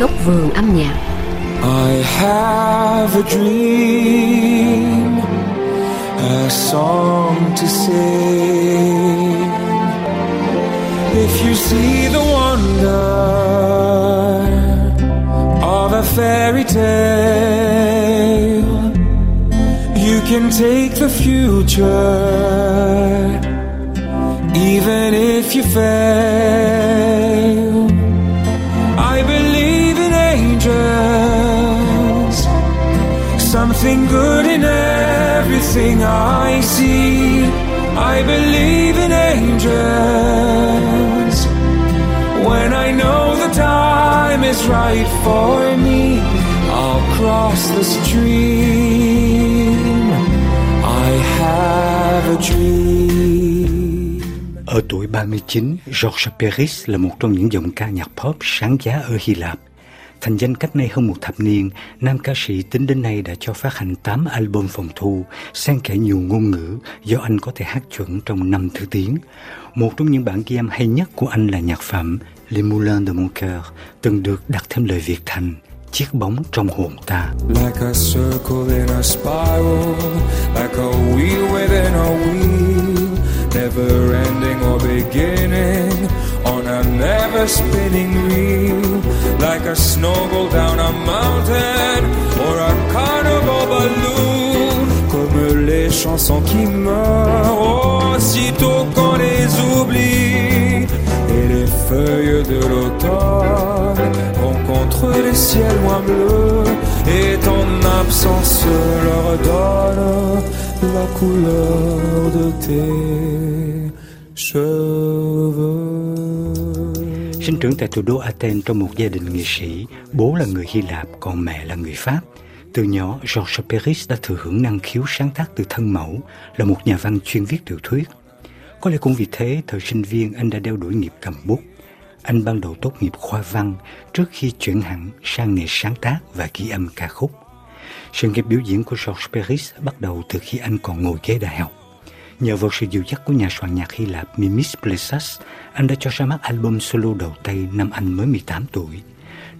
Góc vườn âm nhạc I have a dream, a song to sing. If you see the wonder of a fairy tale, you can take the future, even if you fail. I believe in angels, something good in everything I see. I believe in angels when I know the time is right for me. I'll cross the stream. Tuổi 39, George Peris là một trong những giọng ca nhạc pop sáng giá ở Hy Lạp. Thành danh cách nay hơn một thập niên, nam ca sĩ tính đến nay đã cho phát hành 8 album phòng thu, xen kẽ nhiều ngôn ngữ do anh có thể hát chuẩn trong năm thứ tiếng. Một trong những bản ghi âm hay nhất của anh là nhạc phẩm Les Moulins de mon cœur, từng được đặt thêm lời Việt thành Chiếc bóng trong hồn ta. Like a circle in a spiral, spinning reel, like a snowball down a mountain or a carnival balloon, comme les chansons qui meurent aussitôt qu'on les oublie, et les feuilles de l'automne rencontrent les ciels moins bleus, et ton absence leur donne la couleur de tes cheveux. Sinh trưởng tại thủ đô Athens trong một gia đình nghệ sĩ, bố là người Hy Lạp, còn mẹ là người Pháp. Từ nhỏ, Georges Peris đã thừa hưởng năng khiếu sáng tác từ thân mẫu, là một nhà văn chuyên viết tiểu thuyết. Có lẽ cũng vì thế, thời sinh viên anh đã đeo đuổi nghiệp cầm bút. Anh ban đầu tốt nghiệp khoa văn trước khi chuyển hẳn sang nghề sáng tác và ghi âm ca khúc. Sự nghiệp biểu diễn của Georges Peris bắt đầu từ khi anh còn ngồi ghế đại học. Nhờ vào sự dìu dắt của nhà soạn nhạc Hy Lạp Mimis Plesas, anh đã cho ra mắt album solo đầu tay năm anh mới 18 tuổi.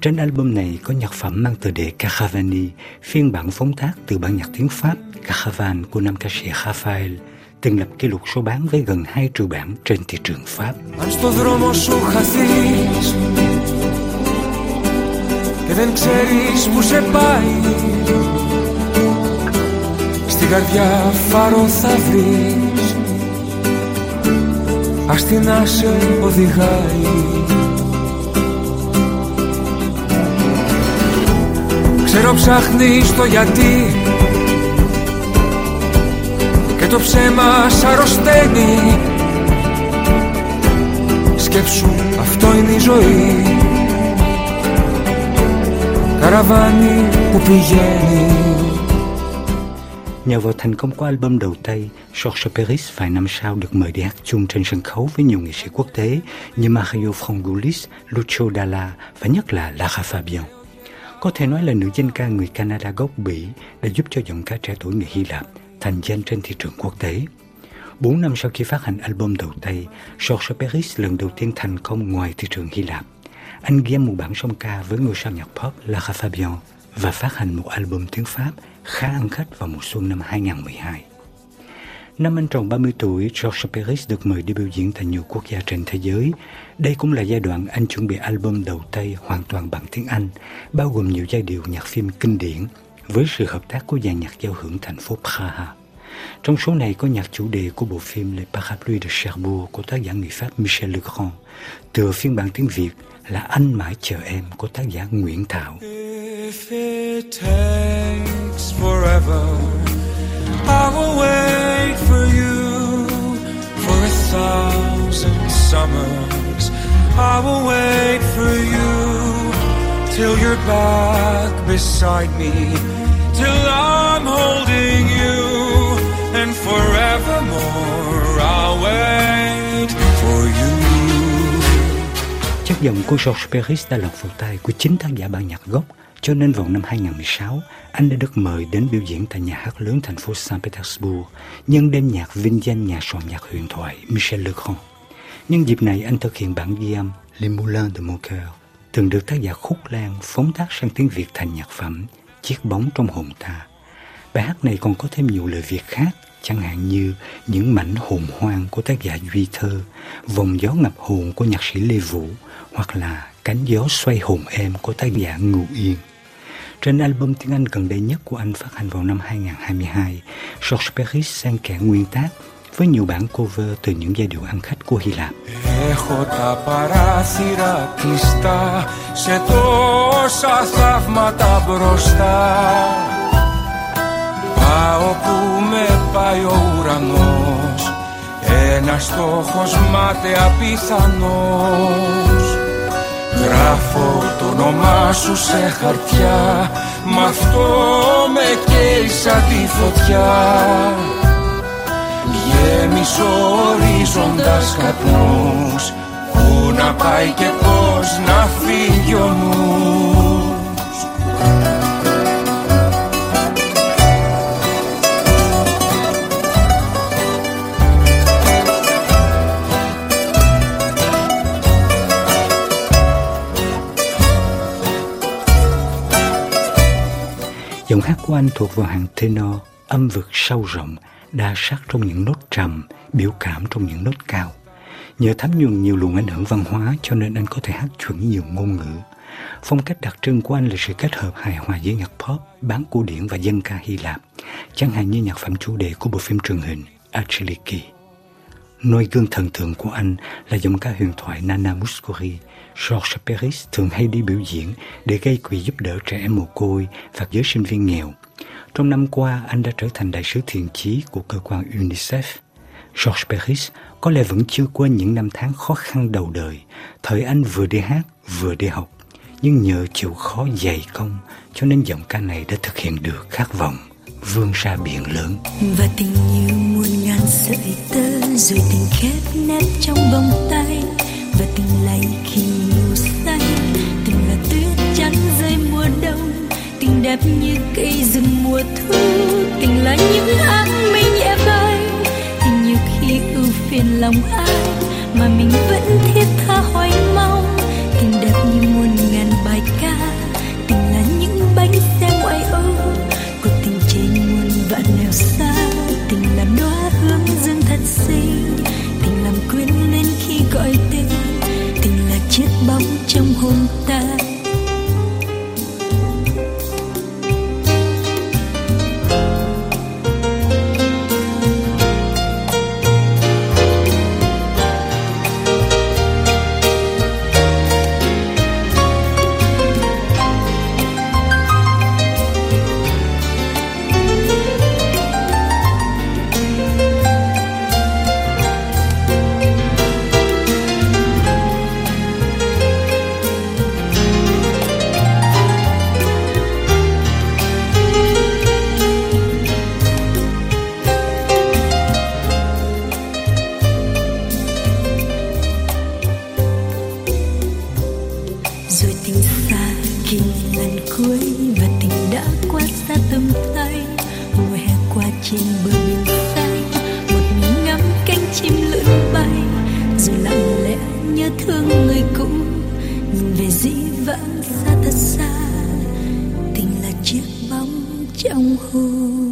Trên album này có nhạc phẩm mang tựa đề Caravani, phiên bản phóng tác từ bản nhạc tiếng Pháp Caravan của nam ca sĩ Raphael, từng lập kỷ lục số bán với gần 2 triệu bản trên thị trường Pháp. Αν στο δρόμο σου χαθείς Και δεν ξέρεις που σε πάει Στην καρδιά φάρο θα βρεις Ας την να σε οδηγάει. Ξέρω ψάχνεις το γιατί. Και το ψέμα σ' αρρωσταίνει. Σκέψου αυτό είναι η ζωή. Καραβάνι που πηγαίνει Nhờ vào thành công của album đầu tay, Georges Peris vài năm sau được mời đi hát chung trên sân khấu với nhiều nghệ sĩ quốc tế như Mario Frangoulis, Lucio Dalla và nhất là Lara Fabian. Có thể nói là nữ danh ca người Canada gốc Bỉ đã giúp cho giọng ca trẻ tuổi người Hy Lạp thành danh trên thị trường quốc tế. Bốn năm sau khi phát hành album đầu tay, Georges Peris lần đầu tiên thành công ngoài thị trường Hy Lạp. Anh ghi âm một bản song ca với ngôi sao nhạc pop Lara Fabian và phát hành một album tiếng Pháp khá ăn khách vào mùa xuân năm 2012. Năm anh tròn 30 tuổi, George Peris được mời đi biểu diễn tại nhiều quốc gia trên thế giới. Đây cũng là giai đoạn anh chuẩn bị album đầu tay hoàn toàn bằng tiếng Anh, bao gồm nhiều giai điệu nhạc phim kinh điển với sự hợp tác của dàn nhạc giao hưởng thành phố Praha. Trong số này có nhạc chủ đề của bộ phim Les Parapluies de Cherbourg của tác giả người Pháp Michel Legrand, từ phiên bản tiếng Việt là Anh mãi chờ em của tác giả Nguyễn Thảo. If it takes forever I will wait for you For a thousand summers. I will wait for you Till you're back beside me Till I'm holding you. And forevermore I'll wait for you. Chất giọng của George Peris đã lọt vào tay của chính tác giả bản nhạc gốc, cho nên vào năm 2016, anh đã được mời đến biểu diễn tại nhà hát lớn thành phố Saint Petersburg, nhân đêm nhạc vinh danh nhà soạn nhạc huyền thoại Michel Legrand. Nhân dịp này anh thực hiện bản ghi âm Les Moulins de Mon Coeur, từng được tác giả Khúc Lan phóng tác sang tiếng Việt thành nhạc phẩm Chiếc bóng trong hồn ta. Bài hát này còn có thêm nhiều lời Việt khác, chẳng hạn như Những mảnh hồn hoang của tác giả Duy Thơ, Vòng gió ngập hồn của nhạc sĩ Lê Vũ, hoặc là Cánh gió xoay hồn em của tác giả Ngụ Yên. Trên album tiếng Anh gần đây nhất của anh phát hành vào năm 2022, George Peris xen kẽ nguyên tác với nhiều bản cover từ những giai điệu ăn khách của Hy Lạp. Έχω τα παράθυρα κλειστά σε τόσα θαύματα μπροστά Πάω που με πάει ο ουρανός ένα στόχος μάταια πιθανός Γράφω το όνομά σου σε χαρτιά. Μ' αυτό με καίει σαν τη φωτιά. Γέμισε ορίζοντας καπνούς Πού να πάει και πώς να φύγει ο νους Giọng hát của anh thuộc vào hàng tenor, âm vực sâu rộng, đa sắc trong những nốt trầm, biểu cảm trong những nốt cao. Nhờ thấm nhuần nhiều luồng ảnh hưởng văn hóa cho nên anh có thể hát chuẩn nhiều ngôn ngữ. Phong cách đặc trưng của anh là sự kết hợp hài hòa giữa nhạc pop, bán cổ điển và dân ca Hy Lạp, chẳng hạn như nhạc phẩm chủ đề của bộ phim truyền hình Achiliki. nôi gương thần tượng của anh là giọng ca huyền thoại Nana Mouskouri. George Peris thường hay đi biểu diễn để gây quỹ giúp đỡ trẻ em mồ côi và giới sinh viên nghèo. Trong năm qua, anh đã trở thành đại sứ thiện chí của cơ quan UNICEF. George Peris có lẽ vẫn chưa quên những năm tháng khó khăn đầu đời, thời anh vừa đi hát vừa đi học. Nhưng nhờ chịu khó dày công, cho nên giọng ca này đã thực hiện được khát vọng vươn ra biển lớn. Và tình như muôn ngàn sợi tơ rồi tình khép nép trong vòng tay và tình lay khi yêu say. Tình là tuyết trắng rơi mùa đông. Tình đẹp như cây rừng mùa thu. Tình là những áng mây nhẹ bay tình như khi ưu phiền lòng ai mà mình vẫn thiết tha hoài trong cuối và tình đã qua xa tầm tay. Mùa hè qua trên bờ biển xanh một mình ngắm cánh chim lượn bay. Rồi lặng lẽ nhớ thương người cũ, nhìn về dĩ vãng xa thật xa. Tình là chiếc bóng trong hồn